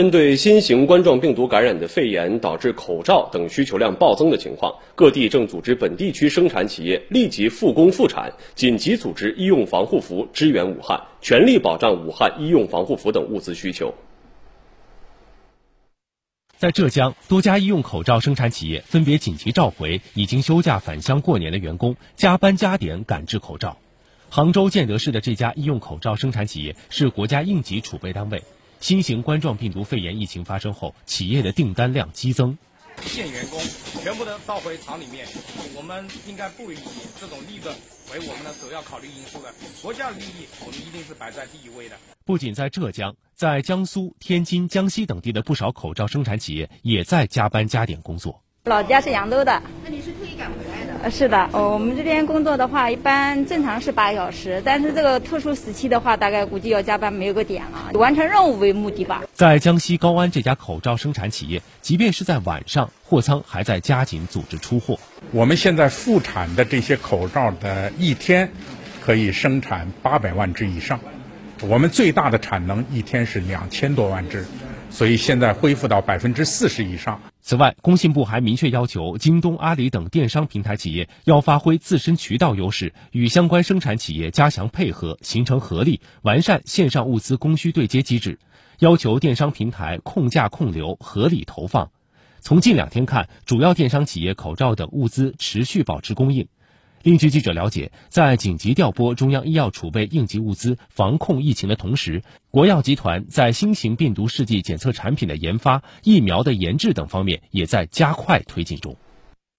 针对新型冠状病毒感染的肺炎导致口罩等需求量暴增的情况，各地正组织本地区生产企业立即复工复产，紧急组织医用防护服支援武汉，全力保障武汉医用防护服等物资需求。在浙江，多家医用口罩生产企业分别紧急召回已经休假返乡过年的员工，加班加点赶制口罩。杭州建德市的这家医用口罩生产企业是国家应急储备单位。新型冠状病毒肺炎疫情发生后，企业的订单量激增。现员工全部都倒回厂里面，我们应该不以这种利润为我们的首要考虑因素的。国家利益，我们一定是摆在第一位的。不仅在浙江，在江苏、天津、江西等地的不少口罩生产企业也在加班加点工作。老家是扬州的，那你是特意赶回？呃，是的，我们这边工作的话，一般正常是八小时，但是这个特殊时期的话，大概估计要加班没有个点了，完成任务为目的吧。在江西高安这家口罩生产企业，即便是在晚上，货仓还在加紧组织出货。我们现在复产的这些口罩的一天，可以生产八百万只以上，我们最大的产能一天是两千多万只。所以现在恢复到百分之四十以上。此外，工信部还明确要求京东、阿里等电商平台企业要发挥自身渠道优势，与相关生产企业加强配合，形成合力，完善线上物资供需对接机制。要求电商平台控价控流，合理投放。从近两天看，主要电商企业口罩等物资持续保持供应。另据记者了解，在紧急调拨中央医药储备应急物资防控疫情的同时，国药集团在新型病毒试剂检测产品的研发、疫苗的研制等方面也在加快推进中。